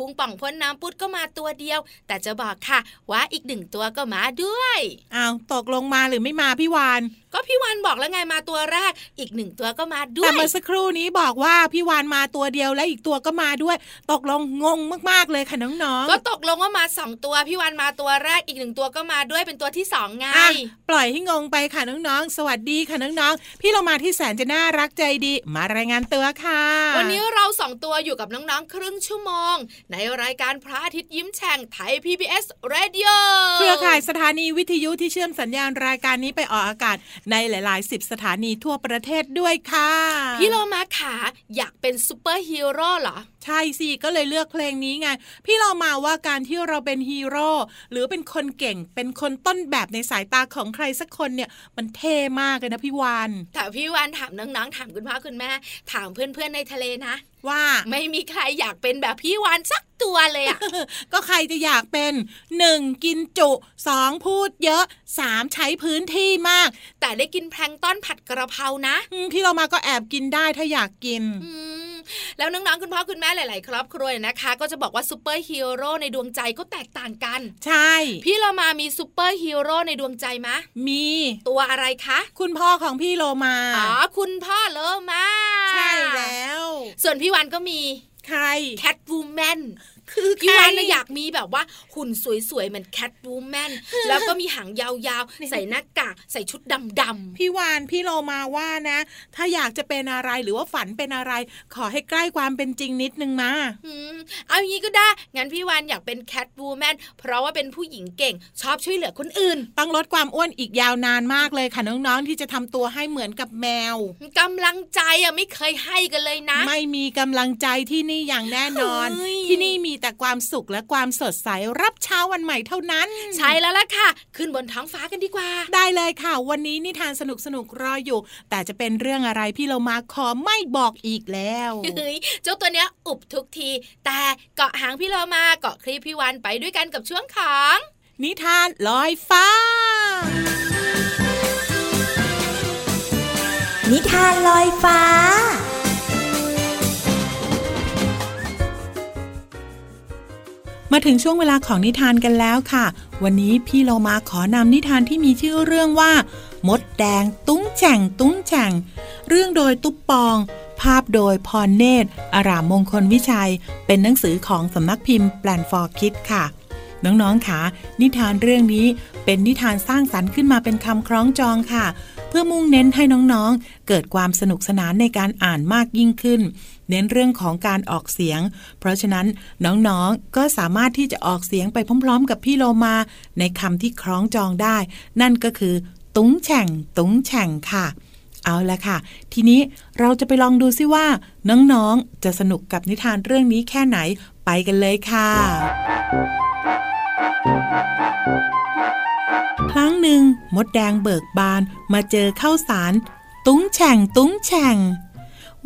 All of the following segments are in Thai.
พุงป่องพ้นน้ำปุดก็มาตัวเดียว แต่จะบอกค่ะว่าอีกหนึ่งตัวก็มาด้วยอ้าวตกลงมาหรือไม่มาพี่วานก็พี่วันบอกแล้วไงมาตัวแรก อีกหนึ่งตัวก็มาด้วแต่ยเมื่อสักครู่นี้บอกว่าพี่วานมาตัวเดียวและอีกตัวก็มาด้วย ตกลงงงมากๆเลยค่ะน้องๆก็ตกลงว่ามาสองตัวพี่วันมาตัวแรกอีกหนึ่งตัวก็มาด้วยเป็นตัวที่สองไงอะปล่อยให้งงไปค่ะน้องๆ สวัสดีค่ะน้องๆ พี่เรามาที่แสนจะน่ารักใจดี มารายงานตัวค่ะ วันนี้เราสองตัวอยู่กับน้องๆ ครึ่งชั่วโมง ในรายการพระอาทิตย์ยิ้มแฉ่งไทย PBS Radio เครือข่ายสถานีวิทยุที่เชื่อมสัญญาณรายการนี้ไปออกอากาศในหลายๆสิบสถานีทั่วประเทศด้วยค่ะ พี่โลมาขาอยากเป็นซูเปอร์ฮีโร่เหรอใช่สิก็เลยเลือกเพลงนี้ไง พี่โลมาว่าการที่เราเป็นฮีโร่หรือเป็นคนเก่งเป็นคนต้นแบบในสายตาของใครสักคนเนี่ยมันเท่มากเลยนะพี่วาฬแต่พี่วาฬถามน้องๆถามคุณพ่อคุณแม่ถามเพื่อนๆในทะเลนะว่าไม่มีใครอยากเป็นแบบพี่วาฬสักตัวเลยอะก็ใครจะอยากเป็นหนึ่งกินจุสองพูดเยอะสามใช้พื้นที่มาก แต่ได้กินแพลงก์ตอนผัดกระเพรานะอืมพี่โลมาก็แอบกินได้ถ้าอยากกินอืมแล้วน้องๆคุณพ่อคุณแม่หลาย ๆ ครอบครัวเนี่ยนะคะ ก็จะบอกว่าซูเปอร์ฮีโร่ในดวงใจก็แตกต่างกัน ใช่ พี่โลมามีซูเปอร์ฮีโร่ในดวงใจมะ มี ตัวอะไรคะ คุณพ่อของพี่โลมา อ๋อ คุณพ่อโลมา ใช่แล้ว ส่วนพี่วาฬก็มีใครแคทวูแมน คือใครพี่วาฬน่ะอยากมีแบบว่าหุ่นสวยๆเหมือนแคทวูแมนแล้วก็มีหางยาวๆ ใส่หน้ากากใส่ชุดดำๆพี่วาฬพี่โลมาว่านะ ถ้าอยากจะเป็นอะไรหรือว่าฝันเป็นอะไร ขอให้ใกล้ความเป็นจริงนิดนึงมาอืมเอาอย่างนี้ก็ได้ งั้นพี่วาฬอยากเป็นแคทวูแมนเพราะว่าเป็นผู้หญิงเก่ง ชอบช่วยเหลือคนอื่น ต้องลดความอ้วนอีกยาวนานมากเลยค่ะน้องๆที่จะทำตัวให้เหมือนกับแมวกำลังใจอะไม่เคยให้กันเลยนะ ไม่มีกำลังใจที่นี่อย่างแน่นอนเฮ้ยที่นี่มีแต่ความสุขและความสดใสรับเช้าวันใหม่เท่านั้น ใช่แล้วล่ะค่ะ ขึ้นบนท้องฟ้ากันดีกว่า ได้เลยค่ะ วันนี้นิทานสนุกสนุกๆรออยู่ แต่จะเป็นเรื่องอะไรพี่เรามาขอไม่บอกอีกแล้วเฮ้ยเจ้าตัวเนี้ยอุบทุกที แต่เกาะหางพี่เรามาเกาะคลิปพี่วันไปด้วยกันกับช่วงของ นิทานลอยฟ้า นิทานลอยฟ้า มาถึงช่วงเวลาของนิทานกันแล้วค่ะ วันนี้พี่เรามาขอนำนิทานที่มีชื่อเรื่องว่า มดแดงตุ้งแฉ่งตุ้งแฉ่งเรื่องโดยตุ๊ปปอง ภาพโดยพรเนตร อารามมงคลวิชัย เป็นหนังสือของสำนักพิมพ์แปลนฟอร์คิดค่ะ น้องๆค่ะนิทานเรื่องนี้เป็นนิทานสร้างสรรค์ขึ้นมาเป็นคำคล้องจองค่ะ เพื่อมุ่งเน้นให้น้องๆ เกิดความสนุกสนานในการอ่านมากยิ่งขึ้น เน้นเรื่องของการออกเสียง เพราะฉะนั้นน้องๆก็สามารถที่จะออกเสียงไปพร้อม ๆ กับพี่โลมา ในคำที่คล้องจองได้ นั่นก็คือ ตุ้งแฉ่งตุ้งแฉ่งค่ะเอาละค่ะ ทีนี้เราจะไปลองดูซิว่า น้อง ๆ จะสนุกกับนิทานเรื่องนี้แค่ไหนไปกันเลยค่ะ ครั้งหนึ่ง มดแดงเบิกบานมาเจอข้าวสาร ตุ้งแฉ่งตุ้งแฉ่ง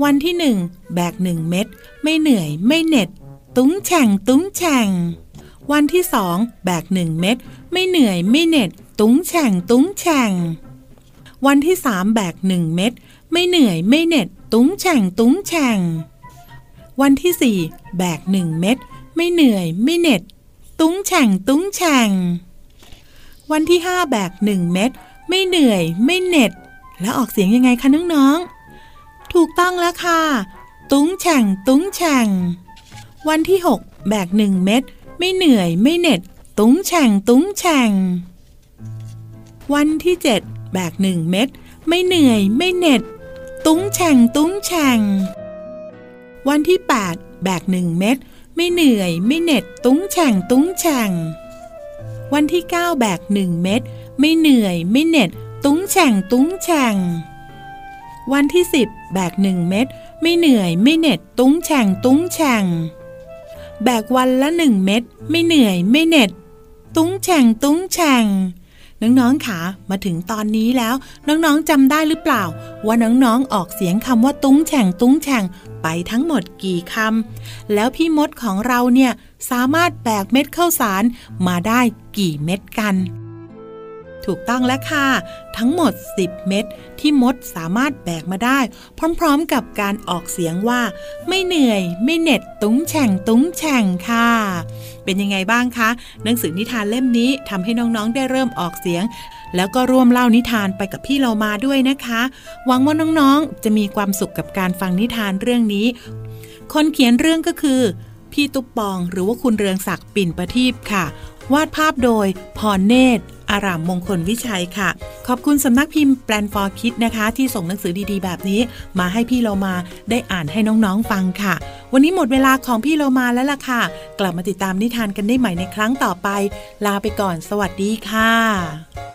วันที่หนึ่งแบกหนึ่งเม็ดไม่เหนื่อยไม่เหน็ด ตุ้งแฉ่งตุ้งแฉ่ง วันที่สองแบกหนึ่งเม็ดไม่เหนื่อยไม่เหน็ด ตุ้งแฉ่งตุ้งแฉ่ง วันที่สามแบกหนึ่งเม็ดไม่เหนื่อยไม่เหน็ด ตุ้งแฉ่งตุ้งแฉ่ง วันที่สี่แบกหนึ่งเม็ดไม่เหนื่อยไม่เหน็ด ตุ้งแฉ่งตุ้งแฉ่ง วันที่ห้าแบกหนึ่งเม็ดไม่เหนื่อย ไม่เหน็ด แล้วออกเสียงยังไงคะน้องๆถูกต้องแล้วค่ะ ตุ้งแฉ่งตุ้งแฉ่ง วันที่หกแบกหนึ่งเม็ดไม่เหนื่อย ไม่เหน็ด ตุ้งแฉ่งตุ้งแฉ่ง วันที่เจ็ดแบกหนึ่งเม็ดไม่เหนื่อย ไม่เหน็ด ตุ้งแฉ่งตุ้งแฉ่ง วันที่แปดแบกหนึ่งเม็ด ไม่เหนื่อย ไม่เหน็ดตุ้งแฉ่งตุ้งแฉ่งวันที่ 9 แบกหนึ่งเม็ดไม่เหนื่อย ไม่เหน็ด ตุ้งแฉ่งตุ้งแฉ่งวันที่ 10 แบกหนึ่งเม็ดไม่เหนื่อย ไม่เหน็ด ตุ้งแฉ่งตุ้งแฉ่งแบกวันละหนึ่งเม็ดไม่เหนื่อย ไม่เหน็ด ตุ้งแฉ่งตุ้งแฉ่ง น้องๆคะมาถึงตอนนี้แล้ว น้องๆจำได้หรือเปล่า ว่าน้องๆออกเสียงคำว่าตุ้งแฉ่งตุ้งแฉ่งไปทั้งหมดกี่คำแล้วพี่มดของเราเนี่ยสามารถแบกเม็ดข้าวสารมาได้กี่เม็ดกัน ถูกต้องแล้วค่ะ ทั้งหมด 10 เม็ดที่มดสามารถแบกมาได้ พร้อมๆกับการออกเสียงว่า ไม่เหนื่อย ไม่เหน็ดตุ้งแฉ่งตุ้งแฉ่งค่ะ เป็นยังไงบ้างคะหนังสือนิทานเล่มนี้ทำให้น้องๆได้เริ่มออกเสียง แล้วก็ร่วมเล่านิทานไปกับพี่เรามาด้วยนะคะ หวังว่าน้องๆจะมีความสุขกับการฟังนิทานเรื่องนี้ คนเขียนเรื่องก็คือ พี่ตุ๊ปปองหรือว่าคุณเรืองศักดิ์ปิ่นประทีปค่ะวาดภาพโดยพรเนตร อารามมงคลวิชัยค่ะ ขอบคุณสำนักพิมพ์แปลนฟอร์คิดนะคะ ที่ส่งหนังสือดีๆ แบบนี้ มาให้พี่เรามาได้อ่านให้น้องๆฟังค่ะ วันนี้หมดเวลาของพี่เรามาแล้วล่ะค่ะ กลับมาติดตามนิทานกันได้ใหม่ในครั้งต่อไป ลาไปก่อน สวัสดีค่ะ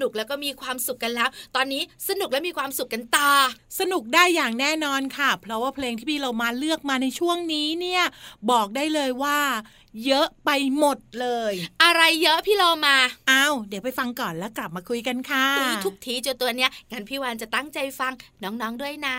นุกแล้วก็มีความสุขกันแล้ว ตอนนี้สนุกและมีความสุขกันต่อสนุกได้อย่างแน่นอนค่ะ เพราะว่าเพลงที่พี่เรามาเลือกมาในช่วงนี้เนี่ยบอกได้เลยว่า เยอะไปหมดเลย อะไรเยอะพี่โลมาอ้าวเดี๋ยวไปฟังก่อนแล้วกลับมาคุยกันค่ะอุ๊ยทุกทีเจอตัวเนี้ยงั้นพี่วานจะตั้งใจฟังน้องๆด้วยนะ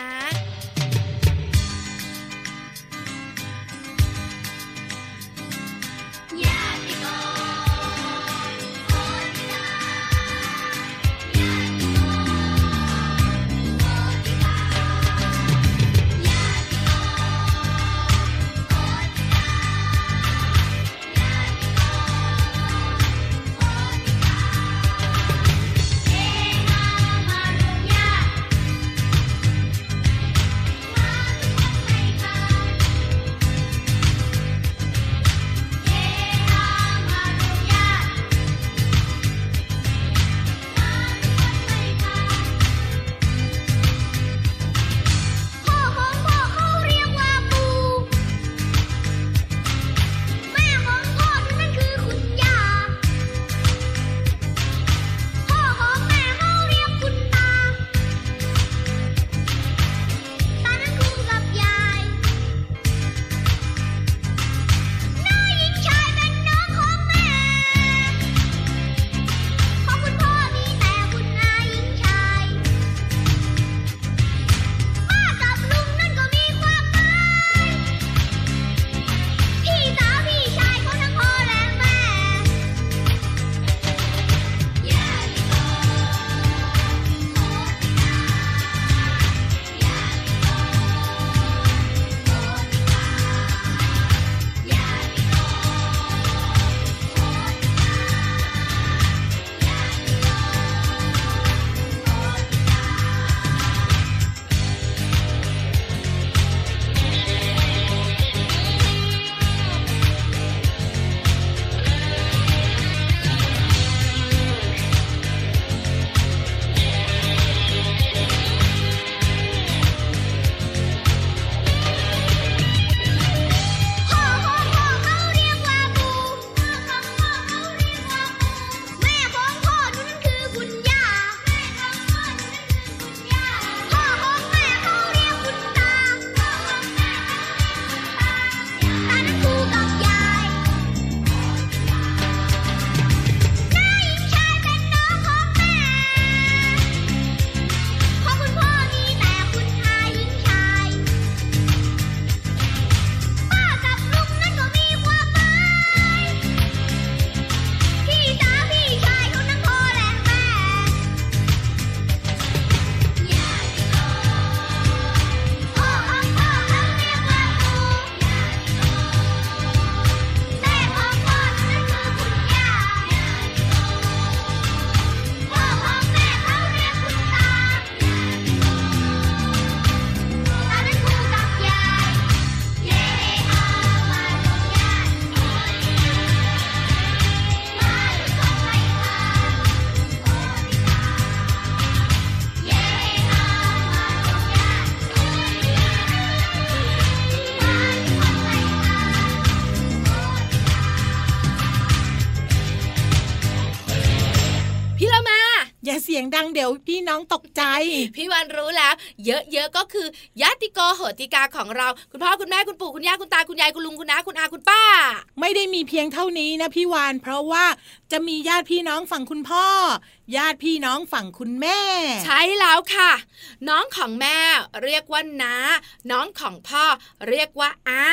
ดังเดี๋ยวพี่น้องตกใจ พี่วันรู้แล้ว เยอะๆก็คือญาติโกโหติกาของเรา คุณพ่อคุณแม่คุณปู่คุณย่าคุณตาคุณยายคุณลุงคุณน้าคุณอาคุณป้า ไม่ได้มีเพียงเท่านี้นะพี่วานเพราะว่าจะมีญาติพี่น้องฝั่งคุณพ่อ ญาติพี่น้องฝั่งคุณแม่ ใช่แล้วค่ะ น้องของแม่เรียกว่าน้า น้องของพ่อเรียกว่าอา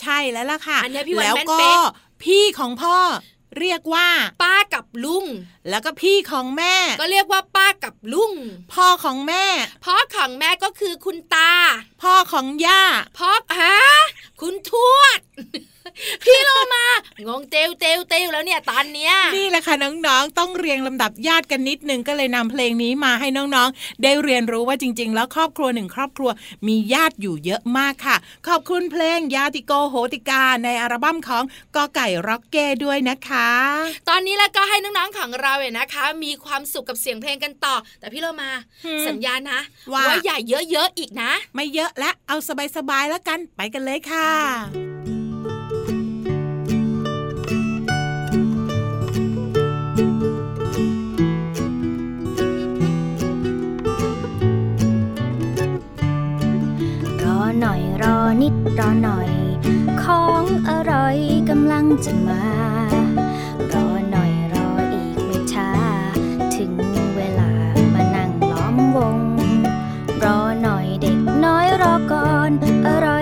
ใช่แล้วล่ะค่ะอันเนี้ยพี่วานแล้วแม่นก็เป๊ะพี่ของพ่อ เรียกว่า ป้ากับลุง แล้วก็พี่ของแม่ ก็เรียกว่าป้ากับลุง พ่อของแม่ พ่อของแม่ก็คือคุณตา พ่อของย่า พ่อฮะคุณทวด พี่โลมางงเตวเตวเตวแล้วเนี่ยตอนเนี้ยนี่แหละค่ะน้องๆต้องเรียงลำดับญาติกันนิดนึงก็เลยนำเพลงนี้มาให้น้องๆ ได้เรียนรู้ว่าจริง ๆ แล้วครอบครัวหนึ่งครอบครัวมีญาติอยู่เยอะมากค่ะ ขอบคุณเพลงยาติโกโหติกาในอัลบั้มของกอไก่ร็อกเก้ด้วยนะคะ ตอนนี้แล้วก็ให้น้องๆของเราเนี่ยนะคะ มีความสุขกับเสียงเพลงกันต่อ แต่พี่โลมาหืมสัญญานะว่าอย่าเยอะๆอีกนะ ไม่เยอะและเอาสบายๆแล้วกันไปกันเลยค่ะ รอนิดรอหน่อย ของอร่อยกำลังจะมา รอหน่อยรออีกไม่ช้า ถึงเวลามานั่งล้อมวง รอหน่อยเด็กน้อยรอก่อนอร่อย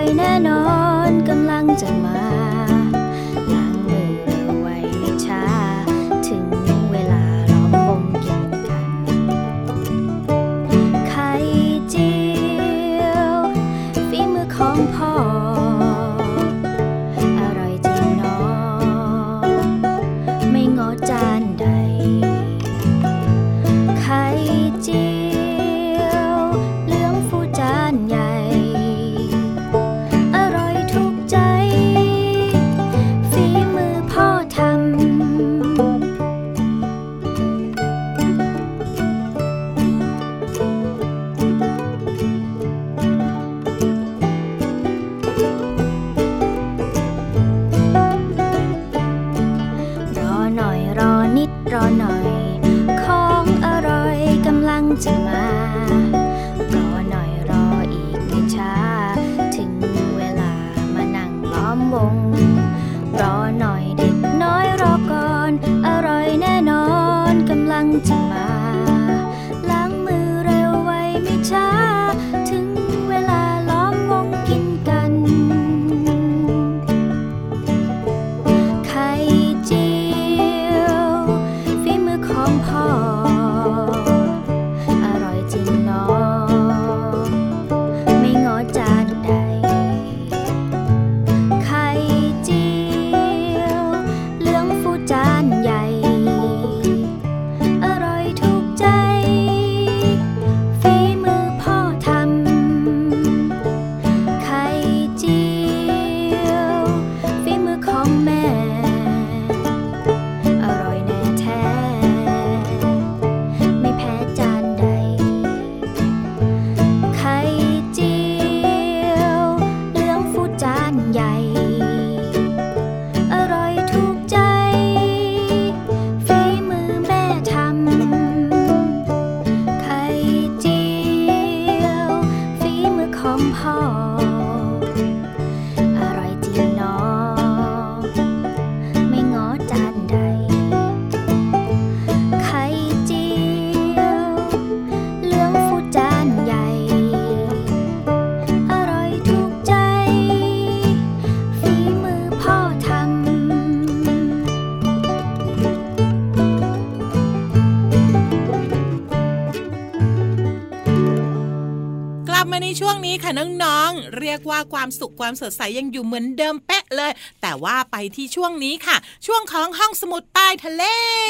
รียกว่าความสุขความสดใสยังอยู่เหมือนเดิมเป๊ะเลย แต่ว่าไปที่ช่วงนี้ค่ะ ช่วงของห้องสมุดใต้ทะเล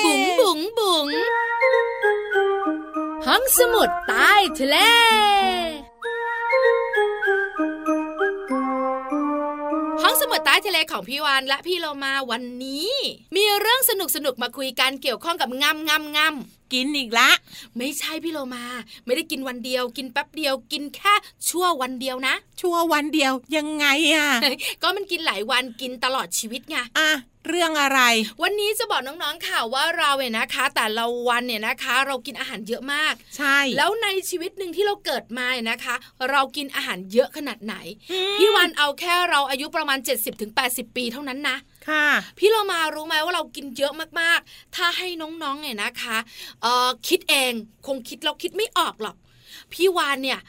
บุ๋งบุ๋งบุ๋งห้องสมุดใต้ทะเลห้องสมุดใต้ทะเลของพี่วานและพี่เรามาวันนี้ มีเรื่องสนุกสนุกมาคุยกันเกี่ยวข้องกับงำงำงำ กินอีกละ ไม่ใช่พี่โลมา ไม่ได้กินวันเดียว กินแป๊บเดียว กินแค่ชั่ววันเดียวนะ ชั่ววันเดียวยังไงอะ ก็มันกินหลายวันกินตลอดชีวิตไงอะเรื่องอะไร วันนี้จะบอกน้องๆ ค่ะว่าเราเนี่ยนะคะ แต่ละวันเนี่ยนะคะ เรากินอาหารเยอะมาก ใช่ แล้วในชีวิตหนึ่งที่เราเกิดมาเนี่ยนะคะ เรากินอาหารเยอะขนาดไหน พี่วันเอาแค่เราอายุประมาณ 70-80 ปีเท่านั้นนะ ค่ะ พี่เรามารู้ไหมว่าเรากินเยอะมากๆ ถ้าให้น้องๆเนี่ยนะคะเอ่อคิดเองคงคิดเราคิดไม่ออกหรอก พี่วานเนี่ย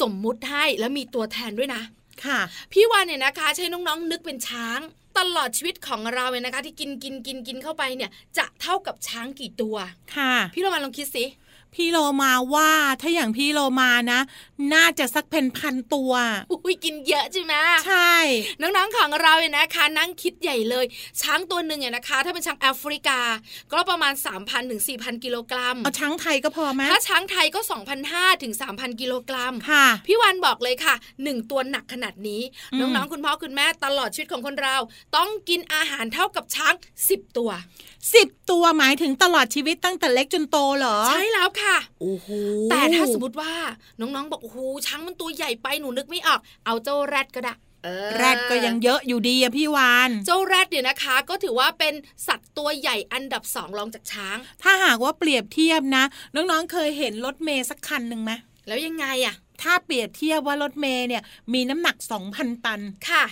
สมมุติให้แล้วมีตัวแทนด้วยนะค่ะ พี่วานเนี่ยนะคะใช้น้องๆนึกเป็นช้างตลอดชีวิตของเราเนี่ยนะคะ ที่กินกินกินกินเข้าไปเนี่ย จะเท่ากับช้างกี่ตัว ค่ะ พี่เรามาลองคิดสิ พี่โลมาว่าถ้าอย่างพี่โลมานะ น่าจะสักเป็นพันตัวอุ้ยกินเยอะใช่ไหมใช่ น้องๆของเราเนี่ยนะคะ นั่งคิดใหญ่เลย ช้างตัวหนึ่งเนี่ยนะคะ ถ้าเป็นช้างแอฟริกา ก็ประมาณ 3,000ถึง4,000 กิโลกรัมเอาช้างไทยก็พอไหมถ้าช้างไทยก็ 2,500ถึง3,000 กิโลกรัมค่ะ พี่วันบอกเลยค่ะหนึ่งตัวหนักขนาดนี้อืมน้องๆคุณพ่อคุณแม่ตลอดชีวิตของคนเรา ต้องกินอาหารเท่ากับช้าง 10 ตัว สิบตัวหมายถึงตลอดชีวิตตั้งแต่เล็กจนโตเหรอ ใช่แล้วค่ะโอ้โหแต่ถ้าสมมติว่าน้องๆ บอกโอ้โหช้างมันตัวใหญ่ไปหนูนึกไม่ออก เอาเจ้าแรดก็ได้เออแรดก็ยังเยอะอยู่ดีอะพี่วาน เจ้าแรดเนี่ยนะคะ ก็ถือว่าเป็นสัตว์ตัวใหญ่อันดับสองรองจากช้าง ถ้าหากว่าเปรียบเทียบนะ น้องๆ เคยเห็นรถเมย์สักคันหนึ่งไหมแล้วยังไงอะแถ้าเปรียบเทียบว่ารถเมย์เนี่ยมีน้ำหนัก 2,000 ตันค่ะ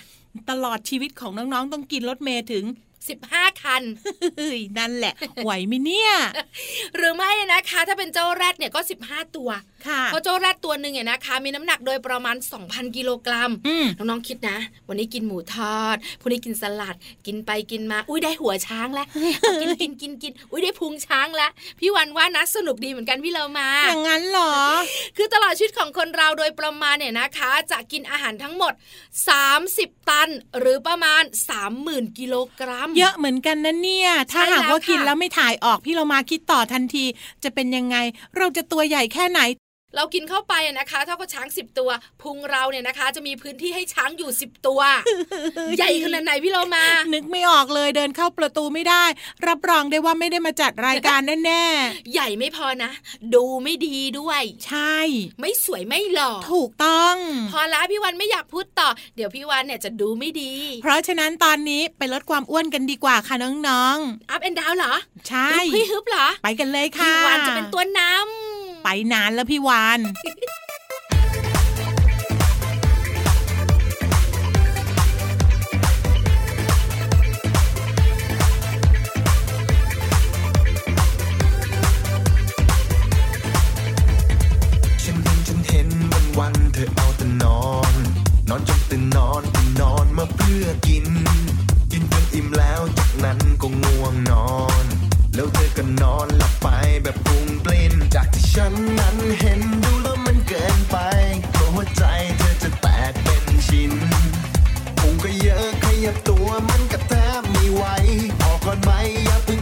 ตลอดชีวิตของน้องๆ ต้องกินรถเมย์ถึง 15 คันเฮ้ยนั่นแหละไหวไหมเนี่ย หรือไม่นะคะ ถ้าเป็นเจ้าแรดเนี่ยก็ 15 ตัวค่ะเพราะเจ้าแรดตัวหนึ่งเนี่ยนะคะ มีน้ำหนักโดยประมาณ 2,000 กิโลกรัมอืมน้องๆคิดนะ วันนี้กินหมูทอดพรุ่งนี้กินสลัดกินไปกินมา อุ้ยได้หัวช้างแล้วเอากินกินกินกินอุ้ยได้พุงช้างแล้วพี่วันว่านะสนุกดีเหมือนกันพี่เรามา อย่างนั้นเหรอ คือตลอดชีวิตของคนเราโดยประมาณเนี่ยนะคะ จะกินอาหารทั้งหมด 30 ตันหรือประมาณ 30,000 กิโลกรัม เยอะเหมือนกันนะเนี่ย ถ้าใช่หากว่าแล้วค่ะกินแล้วไม่ถ่ายออกพี่เรามาคิดต่อทันที จะเป็นยังไง เราจะตัวใหญ่แค่ไหน เรากินเข้าไปอะนะคะ เท่ากับช้าง10ตัว พุงเราเนี่ยนะคะ จะมีพื้นที่ให้ช้างอยู่10ตัว ใหญ่ขนาดไหนพี่เรามา นึกไม่ออกเลยเดินเข้าประตูไม่ได้ รับรองได้ว่าไม่ได้มาจัดรายการแน่ใหญ่ไม่พอนะ ดูไม่ดีด้วยๆใช่ ไม่สวยไม่หล่อถูกต้อง พอแล้วพี่วันไม่อยากพูดต่อ เดี๋ยวพี่วันเนี่ยจะดูไม่ดี เพราะฉะนั้นตอนนี้ไปลดความอ้วนกันดีกว่าค่ะน้องอัพแอนดาวเหรอๆใช่ฮึบพี่ฮึบเหรอไปกันเลยค่ะพี่วันจะเป็นตัวนำ ไปนานแล้วพี่วานฉันเห็นฉันเห็นวันๆเธอเอาแต่นอน นอนจนตื่นนอนตื่นนอนมาเพื่อกิน กินจนอิ่มแล้วจากนั้นก็ง่วงนอน แล้วเธอก็นอนหลับไปแบบปรุงปลิ้นจากที่ฉันนั้นเห็นดูแล้วมันเกินไปกลัวหัวใจเธอจะแตกเป็นชิ้นพุงก็เยอะขยับตัวมันก็แทบไม่ไหวออก่อนไหมอย่าเพิ่ง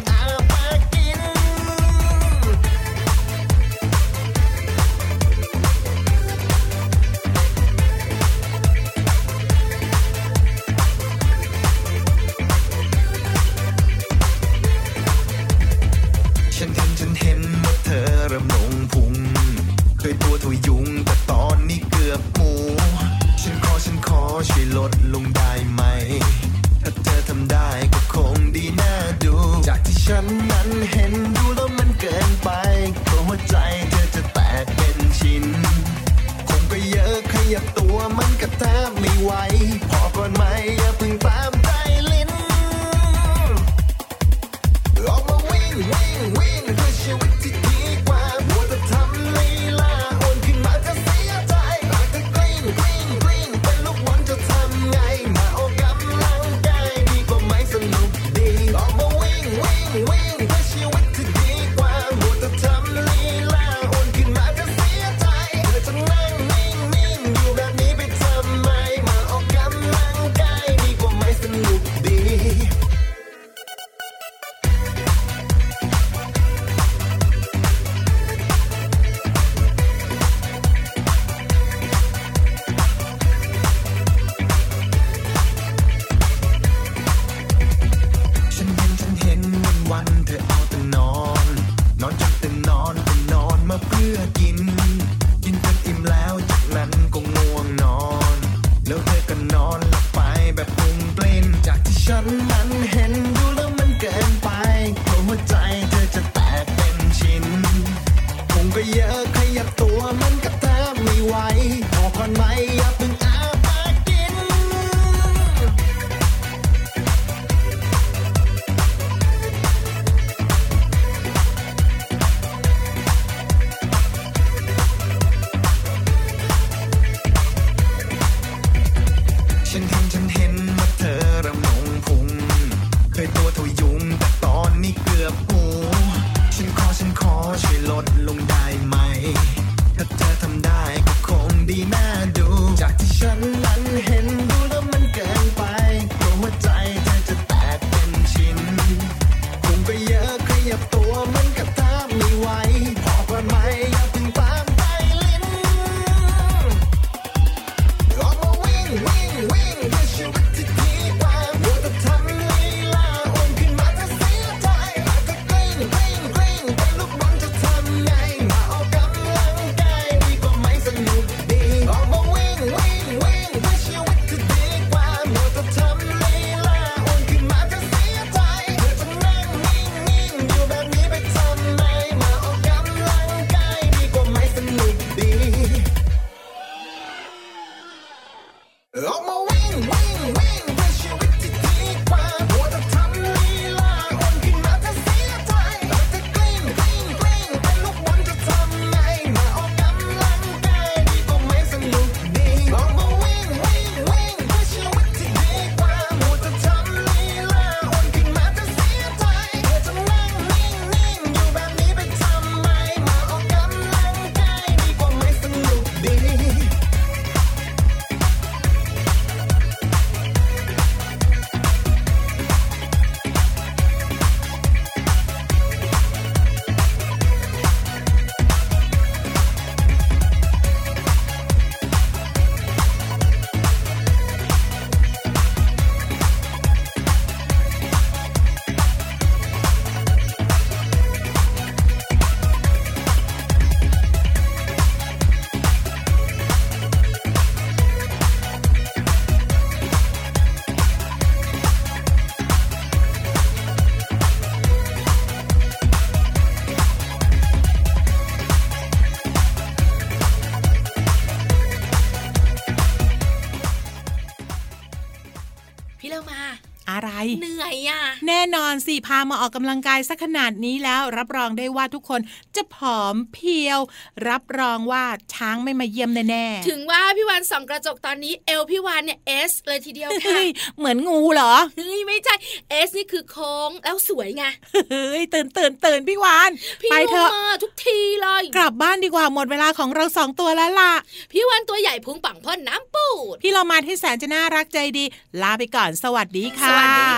เหนื่อยอะแน่นอนสิพามาออกกำลังกายสักขนาดนี้แล้ว รับรองได้ว่าทุกคนจะผอมเพรียว รับรองว่าช้างไม่มาเยี่ยมแน่ๆถึงว่าพี่วานส่องกระจกตอนนี้เอวพี่วานเนี่ยเอสเลยทีเดียวค่ะเฮ้ยเหมือนงูเหรอเฮ้ยไม่ใช่เอสนี่คือโค้งแล้วสวยไงเฮ้ยตื่นตื่นตื่นพี่วานพี่ไปเถอะมาทุกทีเลยกลับบ้านดีกว่าหมดเวลาของเราสองตัวแล้วล่ะพี่วานตัวใหญ่พุงปังพ่นน้ำปูดพี่เรามาที่แสนจะน่ารักใจดี ลาไปก่อนสวัสดีสค่ะวัสดีค่ะ